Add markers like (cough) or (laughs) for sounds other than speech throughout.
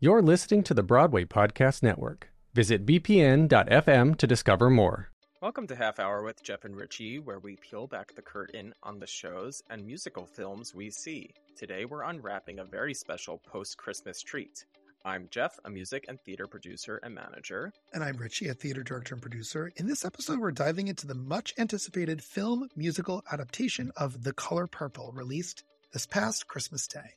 You're listening to the Broadway Podcast Network. Visit bpn.fm to discover more. Welcome to Half Hour with Jeff and Richie, where we peel back the curtain on the shows and musical films we see. Today we're unwrapping a very special post Christmas treat. I'm Jeff, a music and theater producer and manager. And I'm Richie, a theater director and producer. In this episode, we're diving into the much anticipated film musical adaptation of The Color Purple, released this past Christmas Day.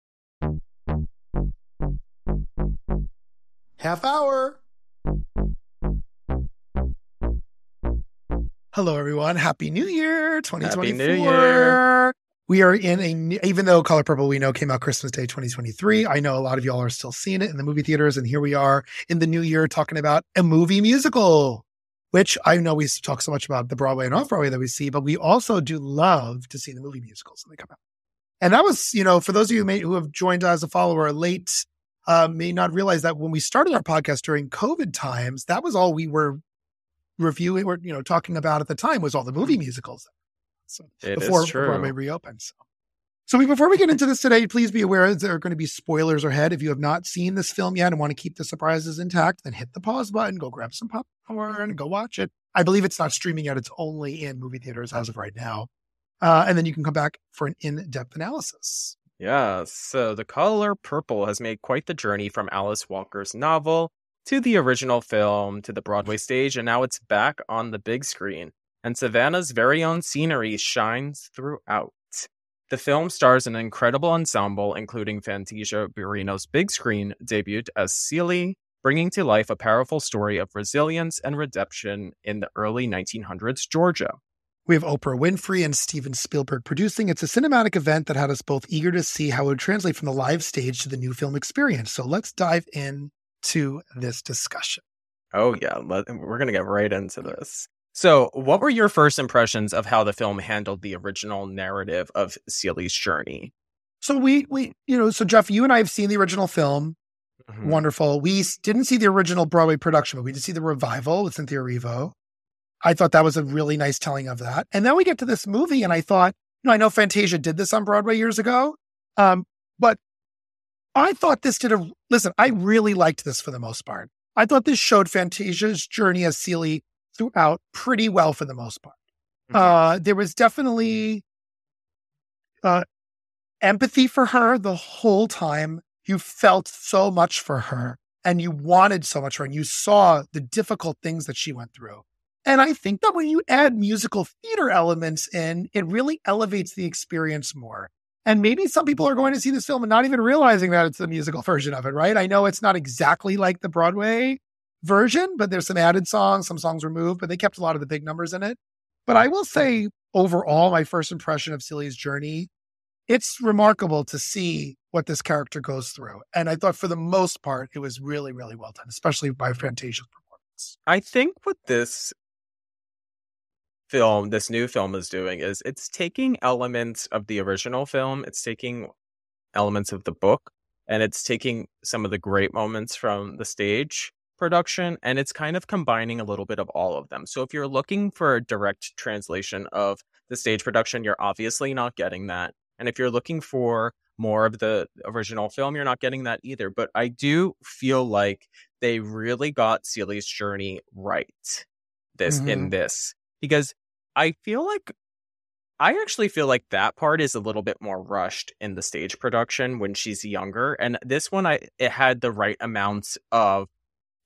Half hour. Hello, everyone. Happy New Year 2024. Happy New Year. We are in a, even though Color Purple we know came out Christmas Day 2023, I know a lot of y'all are still seeing it in the movie theaters. And here we are in the new year talking about a movie musical, which I know we talk so much about the Broadway and off Broadway that we see, but we also do love to see the movie musicals when they come out. And that was, you know, for those of you who, may, who have joined as a follower late, uh, may not realize that when we started our podcast during COVID times, that was all we were reviewing or you know talking about at the time was all the movie musicals. So It before reopened. So. So before we get into this today, please be aware there are going to be spoilers ahead. If you have not seen this film yet and want to keep the surprises intact, then hit the pause button, go grab some popcorn, and go watch it. I believe it's not streaming yet; it's only in movie theaters as of right now. Uh, and then you can come back for an in-depth analysis. Yeah, so The Color Purple has made quite the journey from Alice Walker's novel to the original film to the Broadway stage, and now it's back on the big screen. And Savannah's very own scenery shines throughout. The film stars an incredible ensemble, including Fantasia Barrino's big screen debut as Celie, bringing to life a powerful story of resilience and redemption in the early 1900s Georgia. We have Oprah Winfrey and Steven Spielberg producing. It's a cinematic event that had us both eager to see how it would translate from the live stage to the new film experience. So let's dive in to this discussion. Oh yeah, let, we're gonna get right into this. So, what were your first impressions of how the film handled the original narrative of Celie's journey? So we we you know so Jeff, you and I have seen the original film. Mhm. Wonderful. We didn't see the original Broadway production, but we did see the revival with Cynthia Erivo. I thought that was a really nice telling of that. And then we get to this movie, and I thought, you know, I know Fantasia did this on Broadway years ago, um, but I thought this did a listen. I really liked this for the most part. I thought this showed Fantasia's journey as Celie throughout pretty well for the most part. Mhm. Uh, there was definitely uh, empathy for her the whole time. You felt so much for her and you wanted so much for her and you saw the difficult things that she went through. And I think that when you add musical theater elements in, it really elevates the experience more. And maybe some people are going to see this film and not even realizing that it's the musical version of it, right? I know it's not exactly like the Broadway version, but there's some added songs, some songs removed, but they kept a lot of the big numbers in it. But I will say, overall, my first impression of Celia's journey, it's remarkable to see what this character goes through. And I thought for the most part, it was really, really well done, especially by Fantasia's performance. I think what this film, this new film, is doing is it's taking elements of the original film, it's taking elements of the book, and it's taking some of the great moments from the stage production, and it's kind of combining a little bit of all of them. So if you're looking for a direct translation of the stage production, you're obviously not getting that. And if you're looking for more of the original film, you're not getting that either. But I do feel like they really got Celie's journey right this in mm-hmm. this because I feel like I actually feel like that part is a little bit more rushed in the stage production when she's younger and this one I it had the right amounts of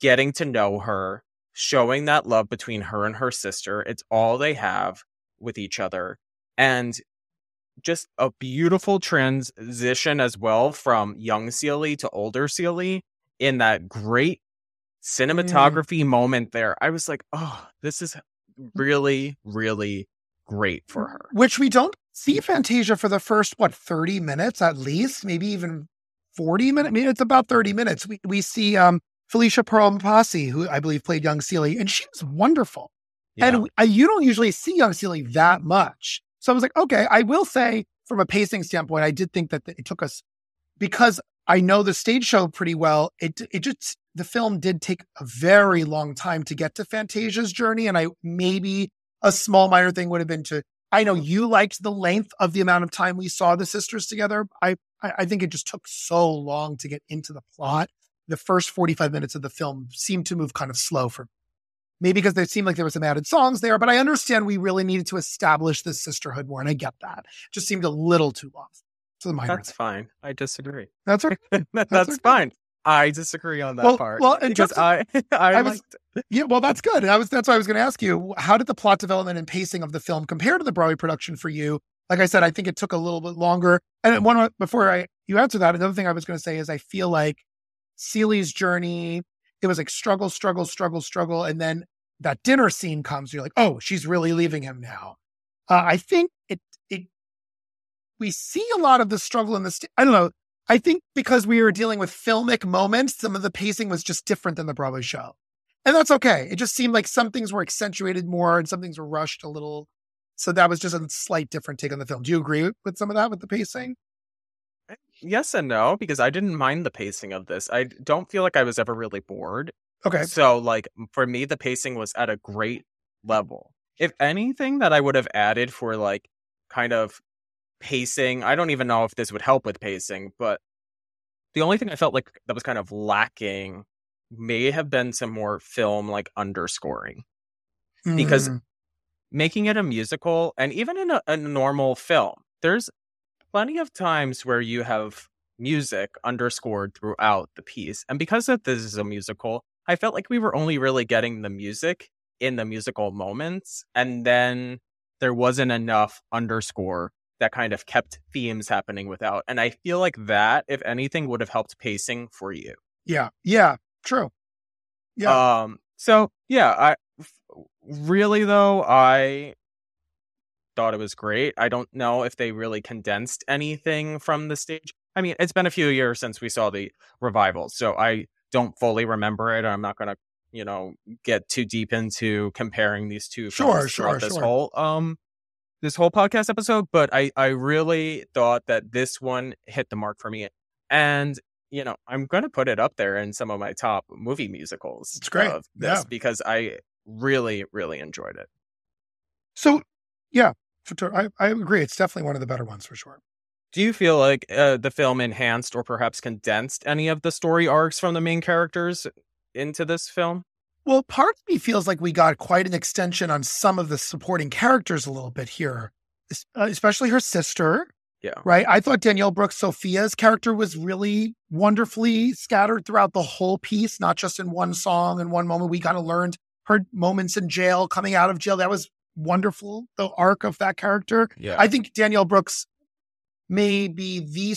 getting to know her, showing that love between her and her sister. It's all they have with each other and just a beautiful transition as well from young Celie to older Celie in that great mm. cinematography moment there. I was like, oh, this is really, really great for her. Which we don't see Fantasia for the first, what, 30 minutes at least, maybe even 40 minutes. I mean, it's about 30 minutes. We, we see um, Phylicia Pearl Mpasi, who I believe played young Celie, and she was wonderful. Yeah. And I, you don't usually see young Celie that much. So I was like, okay, I will say from a pacing standpoint, I did think that it took us because I know the stage show pretty well. It it just the film did take a very long time to get to Fantasia's journey, and I maybe a small minor thing would have been to. I know you liked the length of the amount of time we saw the sisters together. I I, think it just took so long to get into the plot. The first forty five minutes of the film seemed to move kind of slow for me. Maybe because there seemed like there was some added songs there, but I understand we really needed to establish this sisterhood more, and I get that. It just seemed a little too long. The minor That's fine. I disagree. That's okay. (laughs) That's, okay. fine. I disagree on that Well- part. well, and because just- I, (laughs) I, I was- liked Yeah, well, that's good. I was that's why I was going to ask you, how did the plot development and pacing of the film compare to the Broadway production for you? Like I said, I think it took a little bit longer. And one before I you answer that, another thing I was going to say is I feel like Celie's journey, it was like struggle, struggle, struggle, struggle, and then that dinner scene comes. You're like, oh, she's really leaving him now. Uh, I think it it we see a lot of the struggle in the. St- I don't know. I think because we were dealing with filmic moments, some of the pacing was just different than the Broadway show. And that's okay. It just seemed like some things were accentuated more and some things were rushed a little. So that was just a slight different take on the film. Do you agree with some of that with the pacing? yes and no because I didn't mind the pacing of this. I don't feel like I was ever really bored. Okay. So like for me, the pacing was at a great level. If anything that I would have added for like kind of pacing, I don't even know if this would help with pacing, but the only thing I felt like that was kind of lacking may have been some more film like underscoring. Because- Mm, making it a musical and even in a, a normal film there's plenty of times where you have music underscored throughout the piece. And because that this is a musical i felt like we were only really getting the music in the musical moments and then there wasn't enough underscore that kind of kept themes happening without and i feel like that if anything would have helped pacing for you yeah. Yeah. True. Yeah. um. So yeah, I really though I thought it was great. I don't know if they really condensed anything from the stage. I mean, it's been a few years since we saw the revival, so I don't fully remember it. I'm not gonna, you know, get too deep into comparing these two Sure, sure, throughout this sure. whole um this whole podcast episode. But I I really thought that this one hit the mark for me, and you know, I'm going to put it up there in some of my top movie musicals. It's great. Of this Yeah. because I really, really enjoyed it. so, yeah. I, I agree. It's definitely one of the better ones for sure. Do you feel like uh, the film enhanced or perhaps condensed any of the story arcs from the main characters into this film? Well, part of me feels like we got quite an extension on some of the supporting characters a little bit here, uh, especially her sister. Yeah. Right. I thought Danielle Brooks Sophia's character was really wonderfully scattered throughout the whole piece, not just in one song and one moment. We kind of learned her moments in jail, coming out of jail. That was wonderful. The arc of that character. Yeah. I think Danielle Brooks may be the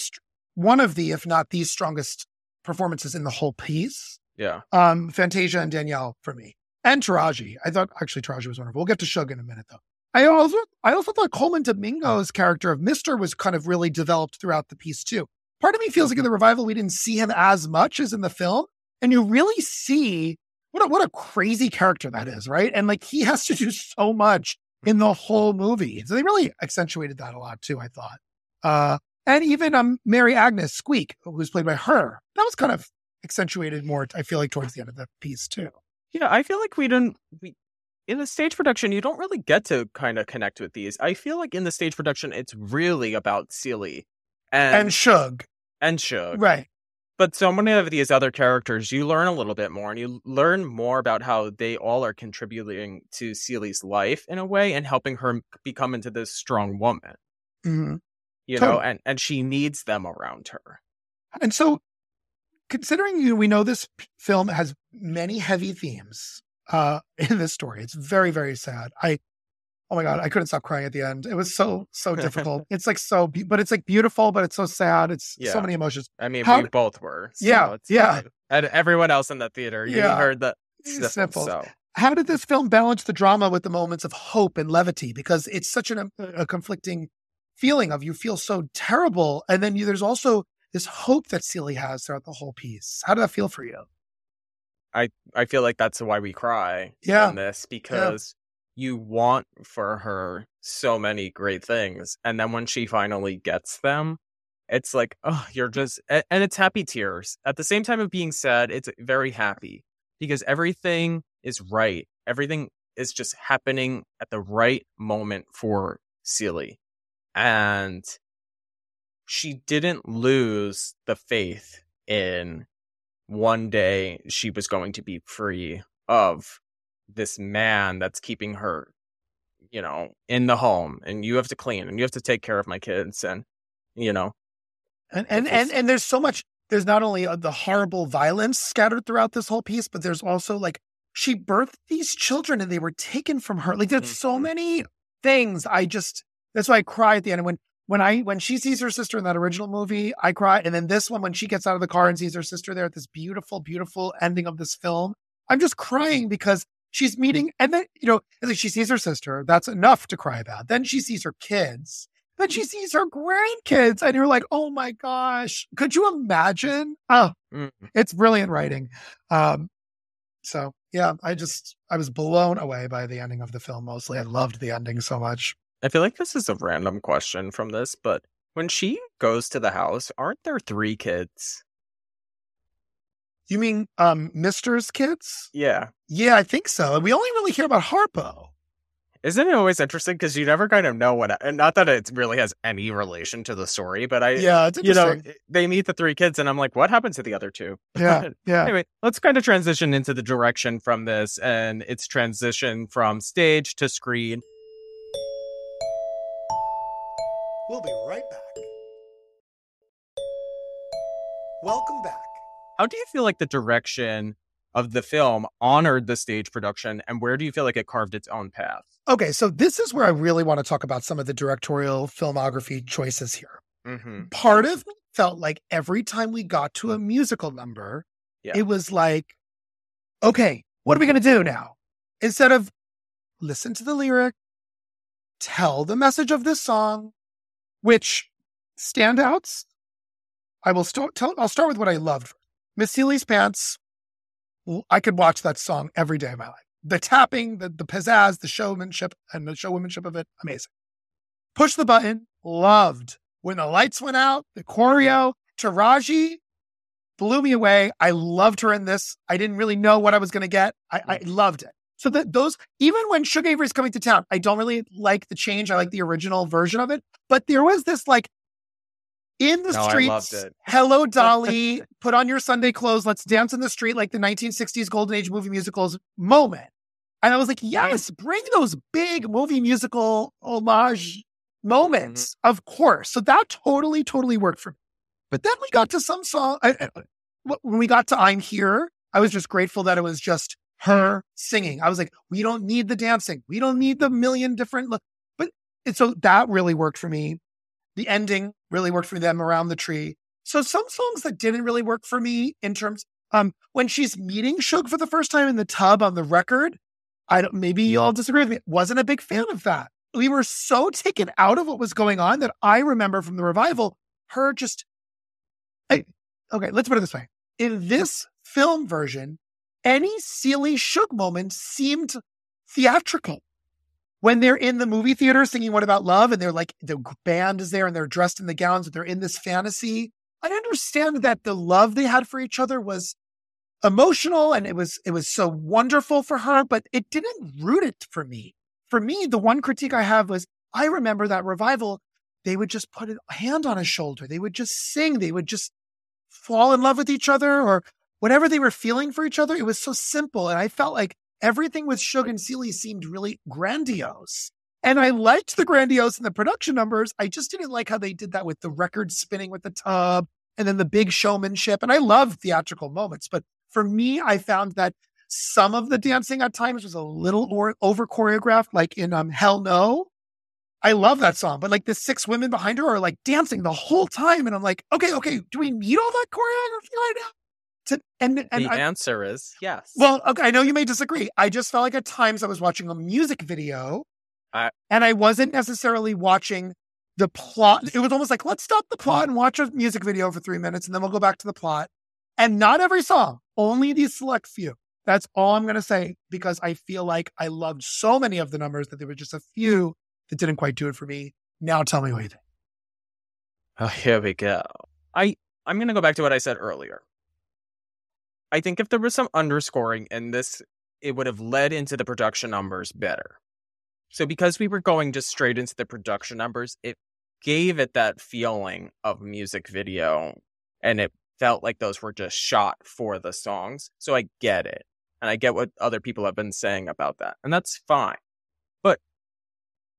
one of the, if not the strongest performances in the whole piece yeah. um, Fantasia and Danielle for me, and Taraji. I thought actually Taraji was wonderful. We'll get to Shug in a minute though. I also I also thought Colman Domingo's character of Mister was kind of really developed throughout the piece too. Part of me feels like in the revival we didn't see him as much as in the film, and you really see what a, what a crazy character that is, right? And like he has to do so much in the whole movie, so they really accentuated that a lot too. I thought, uh, and even um Mary Agnes Squeak, who was played by her, that was kind of accentuated more. I feel like towards the end of the piece too. Yeah, I feel like we didn't. We, in the stage production, you don't really get to kind of connect with these. I feel like in the stage production, it's really about Celie and And Shug, and Shug. right? But so many of these other characters, you learn a little bit more, and you learn more about how they all are contributing to Celie's life in a way, and helping her become into this strong woman. hmm You know, and and she needs them around her. And so, considering you, we know this film has many heavy themes uh, (laughs) in this story. It's very, very sad. I, oh my god, I couldn't stop crying at the end. It was so, so difficult. (laughs) it's like so, be- but it's like beautiful, but it's so sad. It's Yeah. so many emotions. I mean, How- we both were. so Yeah, it's yeah. fine. And everyone else in the theater, you Yeah. heard the sniffles, Sniffles. So How did this film balance the drama with the moments of hope and levity? Because it's such an, a conflicting feeling of you feel so terrible, and then you, there's also this hope that Celie has throughout the whole piece. How did that feel for you? I I feel like that's why we cry Yeah. in this because you want for her so many great things, and then when she finally gets them, it's like oh, you're just and it's happy tears at the same time of being sad. It's very happy because everything is right. Everything is just happening at the right moment for Celie, and she didn't lose the faith in one day she was going to be free of this man that's keeping her you know in the home and you have to clean and you have to take care of my kids and you know And and It's and, and there's so much. There's not only uh, the horrible violence scattered throughout this whole piece, but there's also like she birthed these children and they were taken from her. Like there's so Mhm. many things. I just that's why I cry at the end. And when when I when she sees her sister in that original movie, I cry. And then this one, when she gets out of the car and sees her sister there at this beautiful, beautiful ending of this film, I'm just crying because she's meeting and then you know like she sees her sister. That's enough to cry about. Then she sees her kids. Then she sees her grandkids, and you're like, oh my gosh, could you imagine? Oh, mm, it's brilliant writing. Um, so yeah, I just I was blown away by the ending of the film. Mostly, I loved the ending so much. I feel like this is a random question from this but when she goes to the house aren't there three kids You mean um, Mister's kids? yeah Yeah, I think so. And we only really hear about Harpo. isn't it always interesting because you never kind of know what and not that it really has any relation to the story but i Yeah, it's you know they meet the three kids and i'm like what happened to the other two yeah, (laughs) yeah. anyway, let's kind of transition into the direction from this and its transition from stage to screen. We'll be right back. Welcome back. How do you feel like the direction of the film honored the stage production and where do you feel like it carved its own path? Okay, so this is where I really want to talk about some of the directorial filmography choices here. Mm-hmm. Part of me felt like every time we got to a musical number, Yeah. it was like, okay, what are we going to do now? Instead of listen to the lyric, tell the message of this song, which standouts. I will start. Tell, I'll start with what I loved. Miss Celie's Pants. I could watch that song every day of my life. The tapping, the the pizzazz, the showmanship, and the showwomanship of it, amazing. Push the button, loved. When the lights went out, the choreo, Taraji blew me away. I loved her in this. I didn't really know what I was going to get. I, I mm. loved it. So that those, even when Shug Avery's coming to town, I don't really like the change. I like the original version of it. But there was this like in the No, streets, hello (laughs) Dolly, put on your Sunday clothes, let's dance in the street like the 1960s golden age movie musicals moment. And I was like, yes, bring those big movie musical homage moments, of course. So that totally, totally worked for me. But then we got to some song. I, I- when we got to I'm Here, I was just grateful that it was just her singing. I was like, we don't need the dancing. We don't need the million different. Look. But and so that really worked for me. The ending really worked for them around the tree. So some songs that didn't really work for me in terms, um, when she's meeting Shug for the first time in the tub on the record, I don't, maybe you all disagree with me. Wasn't a big fan of that. We were so taken out of what was going on that I remember from the revival, her just, I, okay, let's put it this way. In this film version, any Celie Shug moment seemed theatrical. When they're in the movie theater singing What About Love and they're like, the band is there and they're dressed in the gowns and they're in this fantasy. I understand that the love they had for each other was emotional and it was it was so wonderful for her, but it didn't root it for me. For me, the one critique I have was I remember that revival, they would just put a hand on his shoulder. They would just sing. They would just fall in love with each other or whatever they were feeling for each other. It was so simple. And I felt like everything with Shug and Celie seemed really grandiose. And I liked the grandiose and the production numbers. I just didn't like how they did that with the record spinning with the tub and then the big showmanship. And I love theatrical moments, but for me, I found that some of the dancing at times was a little over choreographed, like in um, Hell No. I love that song, but like the six women behind her are like dancing the whole time, and I'm like, okay, okay, do we need all that choreography right now? To, and and the I, answer is yes. well, okay, I know you may disagree. I just felt like at times I was watching a music video, I- and I wasn't necessarily watching the plot. It was almost like, let's stop the plot and watch a music video for three minutes and then we'll go back to the plot. And not every song, only these select few. That's all I'm going to say because I feel like I loved so many of the numbers that there were just a few that didn't quite do it for me. Now tell me what you think. Oh, here we go. I I'm going to go back to what I said earlier. I think if there was some underscoring in this, it would have led into the production numbers better. So because we were going just straight into the production numbers, it gave it that feeling of music video and it felt like those were just shot for the songs. So I get it. And I get what other people have been saying about that. And that's fine.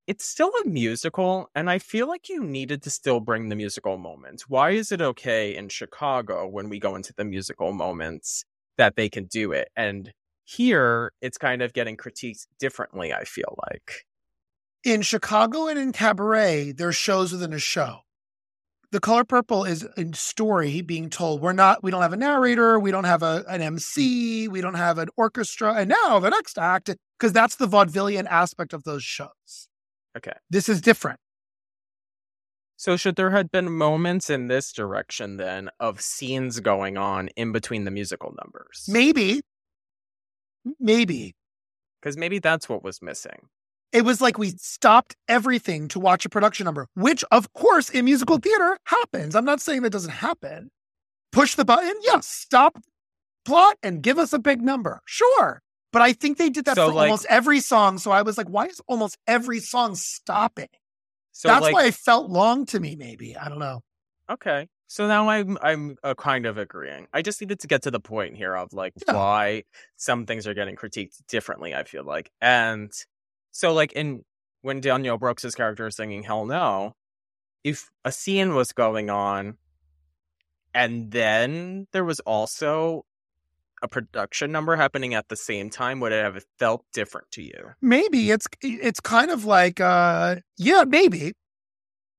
It's still a musical. And I feel like you needed to still bring the musical moments. Why is it okay in Chicago when we go into the musical moments that they can do it? And here it's kind of getting critiqued differently, I feel like. In Chicago and in Cabaret, there's shows within a show. The Color Purple is a story being told. We're not, we don't have a narrator, we don't have a, an mm. MC, we don't have an orchestra. And now the next act, because that's the vaudevillian aspect of those shows. Okay. This is different. So should there have been moments in this direction then of scenes going on in between the musical numbers? Maybe, maybe. Because maybe that's what was missing. It was like we stopped everything to watch a production number, which of course in musical mm-hmm. theater happens. I'm not saying that doesn't happen. Push the button, yes, stop plot and give us a big number. Sure. But I think they did that So, for like- almost every song. So I was like, why is almost every song stopping? So That's like, why it felt long to me, maybe. I don't know. okay. So now I'm I'm uh, kind of agreeing. I just needed to get to the point here of like Yeah. why some things are getting critiqued differently. I feel like, and so like in when Danielle Brooks' character is singing "Hell No," if a scene was going on, and then there was also a production number happening at the same time, would it have felt different to you? Maybe it's it's kind of like uh yeah, maybe.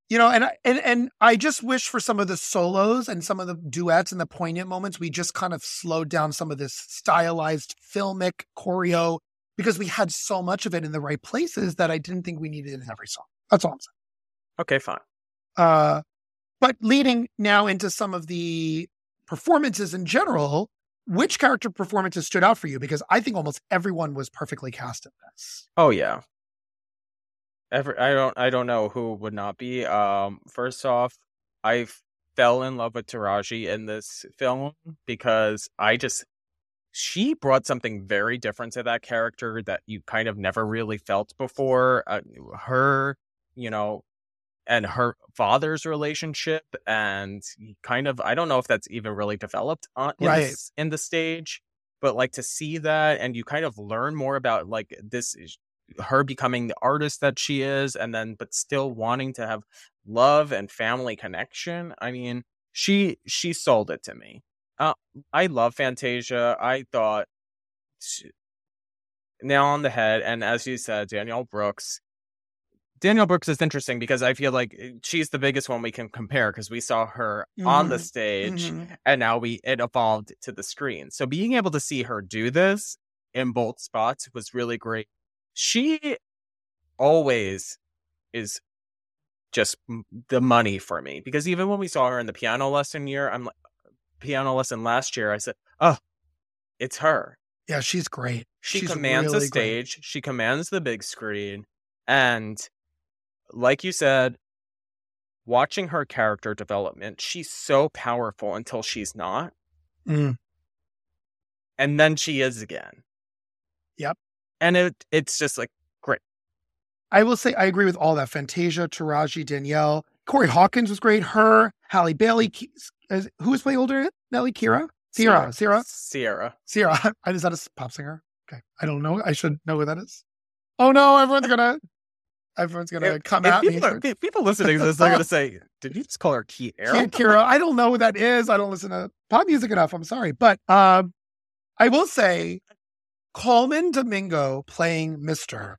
You know, and I and and I just wish for some of the solos and some of the duets and the poignant moments, we just kind of slowed down some of this stylized filmic choreo because we had so much of it in the right places that I didn't think we needed in every song. That's all I'm saying. Okay, fine. Uh, but leading now into some of the performances in general, which character performances stood out for you? Because I think almost everyone was perfectly cast in this. Oh yeah. Every I don't I don't know who would not be. Um first off, I fell in love with Taraji in this film because I just she brought something very different to that character that you kind of never really felt before. Uh, her, you know, and her father's relationship and kind of I don't know if that's even really developed on in, Right. this, in the stage, but like to see that and you kind of learn more about like this is her becoming the artist that she is and then but still wanting to have love and family connection. I mean, she she sold it to me. Uh, I love Fantasia. I thought she- nail on the head and as you said Danielle Brooks Danielle Brooks is interesting because I feel like eh, she's the biggest one we can compare because we saw her on the Mhm. stage Mhm. and now we it evolved to the screen. So being able to see her do this in both spots was really great. She always is just the money for me because even when we saw her in the piano lesson year, I'm like piano lesson last year, I said, "Oh, it's her." Yeah, she's great. She She's commands really the great. stage, she commands the big screen, and like you said, watching her character development, she's so powerful until she's not, Mm. and then she is again. Yep. And it it's just like great. I will say I agree with all that. Fantasia, Taraji, Danielle, Corey Hawkins was great. Her, Halle Bailey, Ke- is- who was playing older? Nelly Kira, Ciara, Ciara, Ciara. Ciara. (laughs) Is that a pop singer? Okay, I don't know. I should know who that is. Oh no, everyone's gonna, everyone's gonna If- come if at me. people, for- people listening to this, they're gonna say, "Did you just call her Kiera?" Ki- Kira, I don't know what that is. I don't listen to pop music enough. I'm sorry, but um, I will say, Colman Domingo playing Mister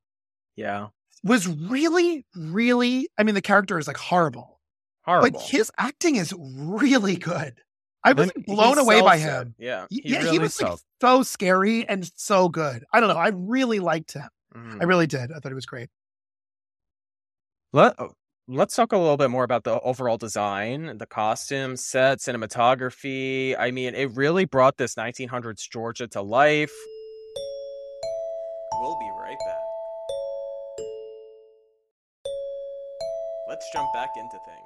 Yeah, was really, really. I mean, the character is like horrible. horrible. But his acting is really good. I was like, blown away by sells it. him. Yeah, he yeah, really he was like so scary and so good. I don't know. I really liked him. Mhm. I really did. I thought he was great. Let oh, let's talk a little bit more about the overall design, the costume, set, cinematography. I mean, it really brought this 1900s Georgia to life. We'll be right back. Let's jump back into things.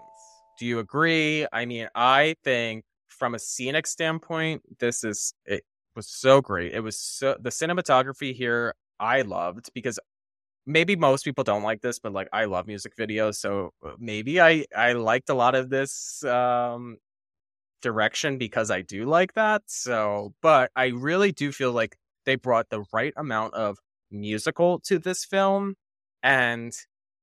Do you agree? I mean, I think from a scenic standpoint, this is it was so great. It was so the cinematography here I loved because maybe most people don't like this, but like I love music videos, so uh, maybe I I liked a lot of this um direction because I do like that. So, but I really do feel like they brought the right amount of musical to this film and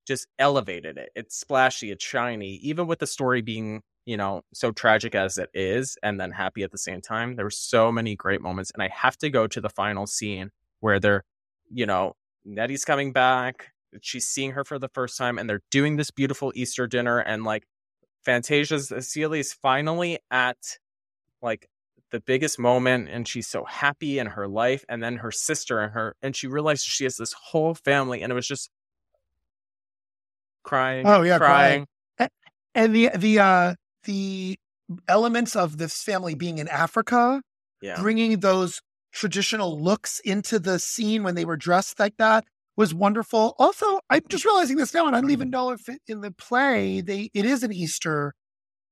just elevated it. It's splashy, it's shiny, even with the story being, you know, so tragic as it is and then happy at the same time. There were so many great moments and I have to go to the final scene where they're, you know, Nettie's coming back. She's seeing her for the first time, and they're doing this beautiful Easter dinner. And like Fantasia's Celia's finally at like the biggest moment, and she's so happy in her life. And then her sister and her, and she realizes she has this whole family, and it was just crying. Oh yeah, crying. crying. And the the uh the elements of this family being in Africa, Yeah. bringing those traditional looks into the scene when they were dressed like that was wonderful. Also, I'm just realizing this now, and I don't even know if it, in the play they it is an Easter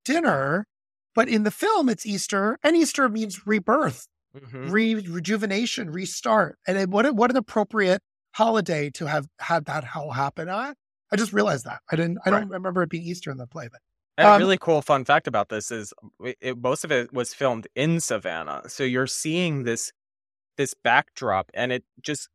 dinner, but in the film it's Easter, and Easter means rebirth, Mhm. re- rejuvenation, restart, and it, what a- what an appropriate holiday to have had that all happen on. I just realized that I didn't. I don't remember it being Easter in the play, but a Um, really cool fun fact about this is it- most of it was filmed in Savannah, so you're seeing this this backdrop, and it just.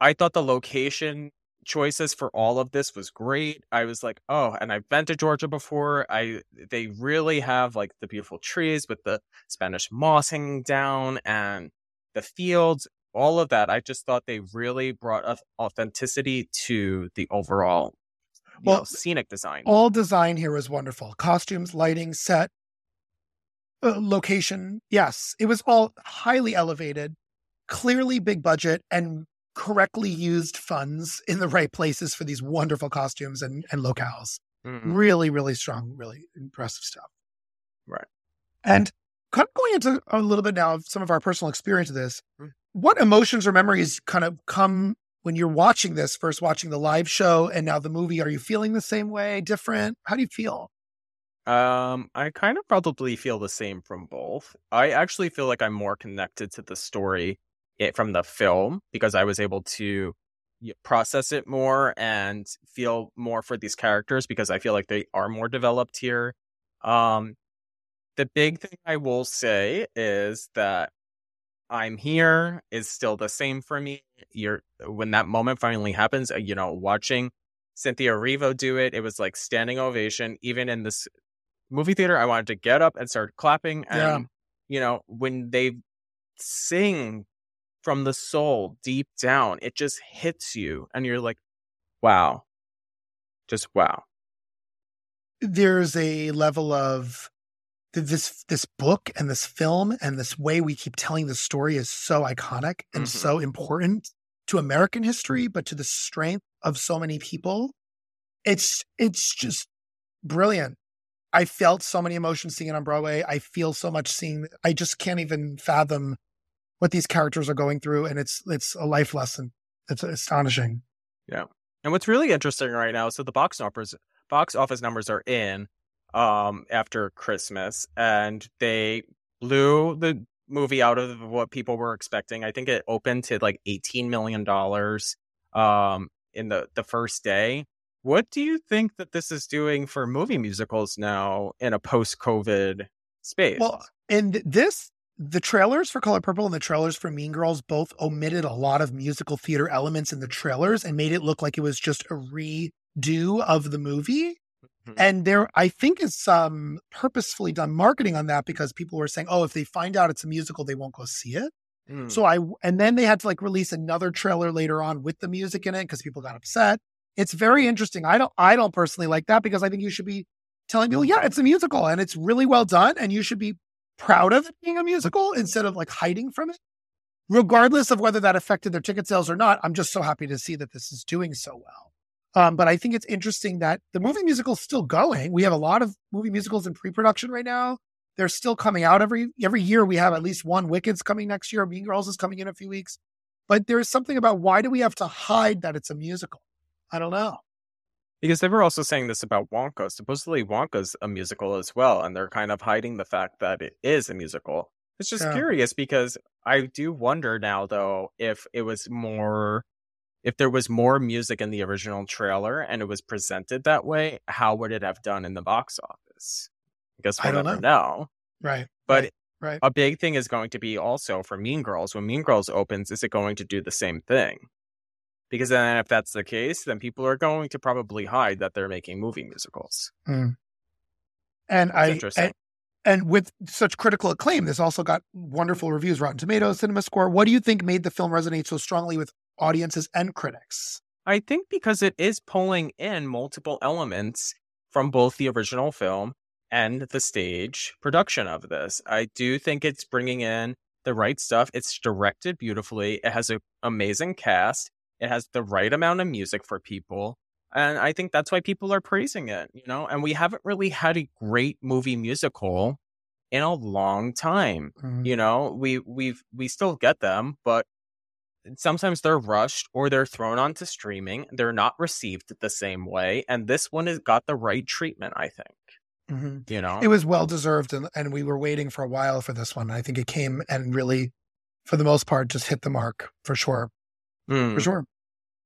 I thought the location choices for all of this was great. I was like, oh, and I've been to Georgia before. I they really have like the beautiful trees with the Spanish moss hanging down and the fields, all of that. I just thought they really brought authenticity to the overall you Well, know, scenic design. all design here was wonderful. Costumes, lighting, set, uh, location. Yes, it was all highly elevated, clearly big budget, and correctly used funds in the right places for these wonderful costumes and, and locales. Mhm. Really, really strong, really impressive stuff. Right. And kind of going into a little bit now of some of our personal experience of this, Mm. what emotions or memories kind of come when you're watching this, first watching the live show and now the movie? Are you feeling the same way, different? How do you feel? Um, I kind of probably feel the same from both. I actually feel like I'm more connected to the story it, from the film because I was able to process it more and feel more for these characters because I feel like they are more developed here. Um, the big thing I will say is that I'm here is still the same for me. You're when that moment finally happens, uh, you know, watching Cynthia Erivo do it, it was like standing ovation. Even in this movie theater, I wanted to get up and start clapping. And Yeah. you know, when they sing from the soul deep down, it just hits you, and you're like, "Wow, just wow." there's a level of this this book and this film and this way we keep telling the story is so iconic and Mhm. so important to American history, but to the strength of so many people. It's it's just brilliant. I felt so many emotions seeing it on Broadway. I feel so much seeing. I just can't even fathom what these characters are going through, and it's it's a life lesson. It's astonishing. Yeah, and what's really interesting right now, so the box numbers, box office numbers are in um after Christmas, and they blew the movie out of what people were expecting. I think it opened to like eighteen million dollars um in the the first day. What do you think that this is doing for movie musicals now in a post-COVID space? Well, and this, the trailers for Color Purple and the trailers for Mean Girls both omitted a lot of musical theater elements in the trailers and made it look like it was just a redo of the movie. Mhm. And there, I think, is some purposefully done marketing on that because people were saying, "Oh, if they find out it's a musical, they won't go see it." Mm. So I, and then they had to like release another trailer later on with the music in it because people got upset. It's very interesting. I don't, I don't personally like that because I think you should be telling people, yeah, it's a musical and it's really well done, and you should be proud of it being a musical instead of like hiding from it. Regardless of whether that affected their ticket sales or not, I'm just so happy to see that this is doing so well. Um, but I think it's interesting that the movie musical is still going. We have a lot of movie musicals in pre-production right now. They're still coming out every every year. We have at least one Wicked's coming next year. Mean Girls is coming in a few weeks. But there's something about why do we have to hide that it's a musical? I don't know. Because they were also saying this about Wonka. Supposedly Wonka's a musical as well, and they're kind of hiding the fact that it is a musical. It's just Yeah. curious because I do wonder now though if it was more if there was more music in the original trailer and it was presented that way, how would it have done in the box office? I guess I we'll don't never know. Right. But right. a big thing is going to be also for Mean Girls. When Mean Girls opens, is it going to do the same thing? Because then, if that's the case, then people are going to probably hide that they're making movie musicals. Hmm. And That's I and, and with such critical acclaim, this also got wonderful reviews, Rotten Tomatoes, Cinema Score. What do you think made the film resonate so strongly with audiences and critics? I think because it is pulling in multiple elements from both the original film and the stage production of this. I do think it's bringing in the right stuff. It's directed beautifully. It has an amazing cast. It has the right amount of music for people. And I think that's why people are praising it, you know? And we haven't really had a great movie musical in a long time you know we we've we still get them but sometimes they're rushed or they're thrown onto streaming they're not received the same way and this one has got the right treatment i think Mhm. you know It was well deserved, and, and we were waiting for a while for this one. I think it came and really, for the most part, just hit the mark for sure. Mm. For sure.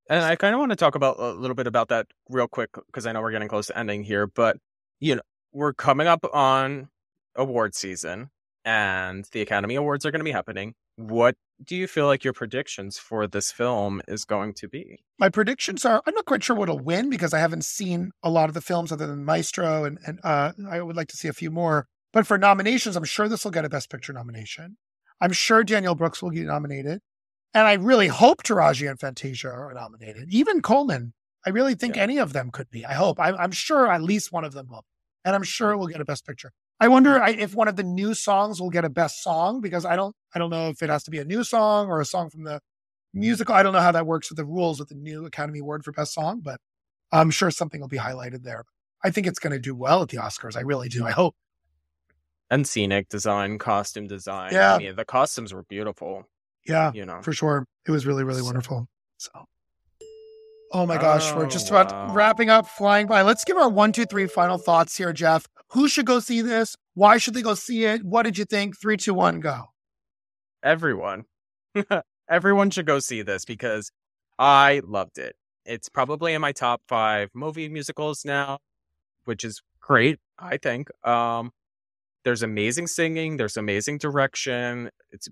And i kind of want to talk about a little bit about that real quick because i know we're getting close to ending here but you know we're coming up on award season and the academy awards are going to be happening what do you feel like your predictions for this film is going to be My predictions are I'm not quite sure what'll win because I haven't seen a lot of the films other than Maestro, and, and uh, I would like to see a few more. But for nominations, I'm sure this will get a Best Picture nomination. I'm sure Danielle Brooks will get nominated. And I really hope Taraji and Fantasia are nominated. Even Colman. I really think Yeah. any of them could be. I hope. I'm, I'm sure at least one of them will. And I'm sure it will get a Best Picture. I wonder I- if one of the new songs will get a Best Song because I don't I don't know if it has to be a new song or a song from the musical. I don't know how that works with the rules with the new Academy Award for Best Song, but I'm sure something will be highlighted there. I think it's going to do well at the Oscars. I really do. I hope. and scenic design costume design Yeah. I mean, the costumes were beautiful Yeah, you know for sure. It was really, really So- wonderful. So, oh my gosh, we're Oh, just about wow. wrapping up, flying by. Let's give our one, two, three final thoughts here, Jeff. Who should go see this? Why should they go see it? What did you think? Three, two, one, go. everyone (laughs) everyone should go see this because i loved it it's probably in my top five movie musicals now which is great i think um there's amazing singing there's amazing direction it's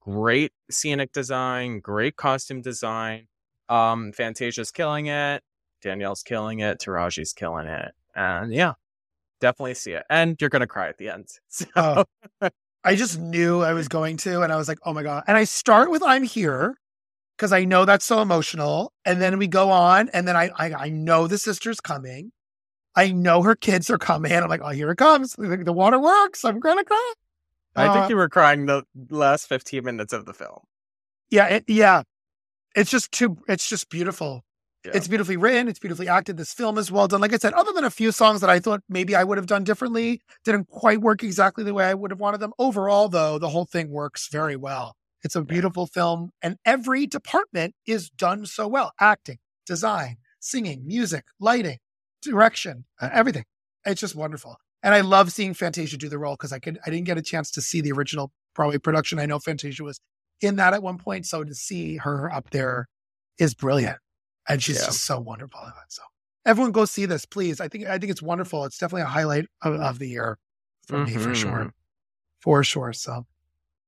great scenic design great costume design um fantasia's killing it danielle's killing it taraji's killing it and yeah definitely see it and you're gonna cry at the end (laughs) so Oh, I just knew I was going to, and I was like, oh my God. And I start with I'm here because I know that's so emotional. And then we go on, and then I, I I know the sister's coming. I know her kids are coming. I'm like, oh, here it comes. The, the water works. I'm gonna cry. I Uh, think you were crying the last 15 minutes of the film. Yeah, it, yeah. It's just too. It's just beautiful. Yeah. It's beautifully written. It's beautifully acted. This film is well done. Like I said, other than a few songs that I thought maybe I would have done differently, didn't quite work exactly the way I would have wanted them. Overall, though, the whole thing works very well. It's a beautiful film, and every department is done so well: acting, design, singing, music, lighting, direction, uh, everything. It's just wonderful. And I love seeing Fantasia do the role because I could I didn't get a chance to see the original Broadway production. I know Fantasia was in that at one point, so to see her up there is brilliant, and she's Yeah. just so wonderful. So everyone go see this, please. I think I think it's wonderful. It's definitely a highlight of, of the year for me for sure, Mhm. for sure. So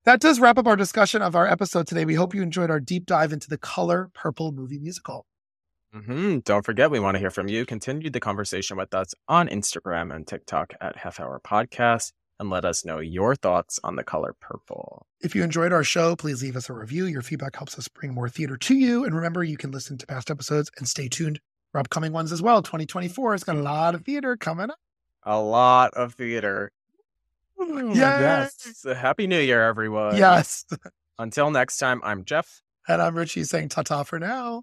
that does wrap up our discussion of our episode today. We hope you enjoyed our deep dive into the Color Purple movie musical. Hmm Don't forget, we want to hear from you. Continue the conversation with us on Instagram and TikTok at Half Hour Podcast and let us know your thoughts on the color purple. If you enjoyed our show, please leave us a review. Your feedback helps us bring more theater to you. And remember, you can listen to past episodes and stay tuned for upcoming ones as well. 2024 has got a lot of theater coming up. A lot of theater. Yes. Happy New Year, everyone. Yes. (laughs) Until next time, I'm Jeff. And I'm Richie saying ta ta for now.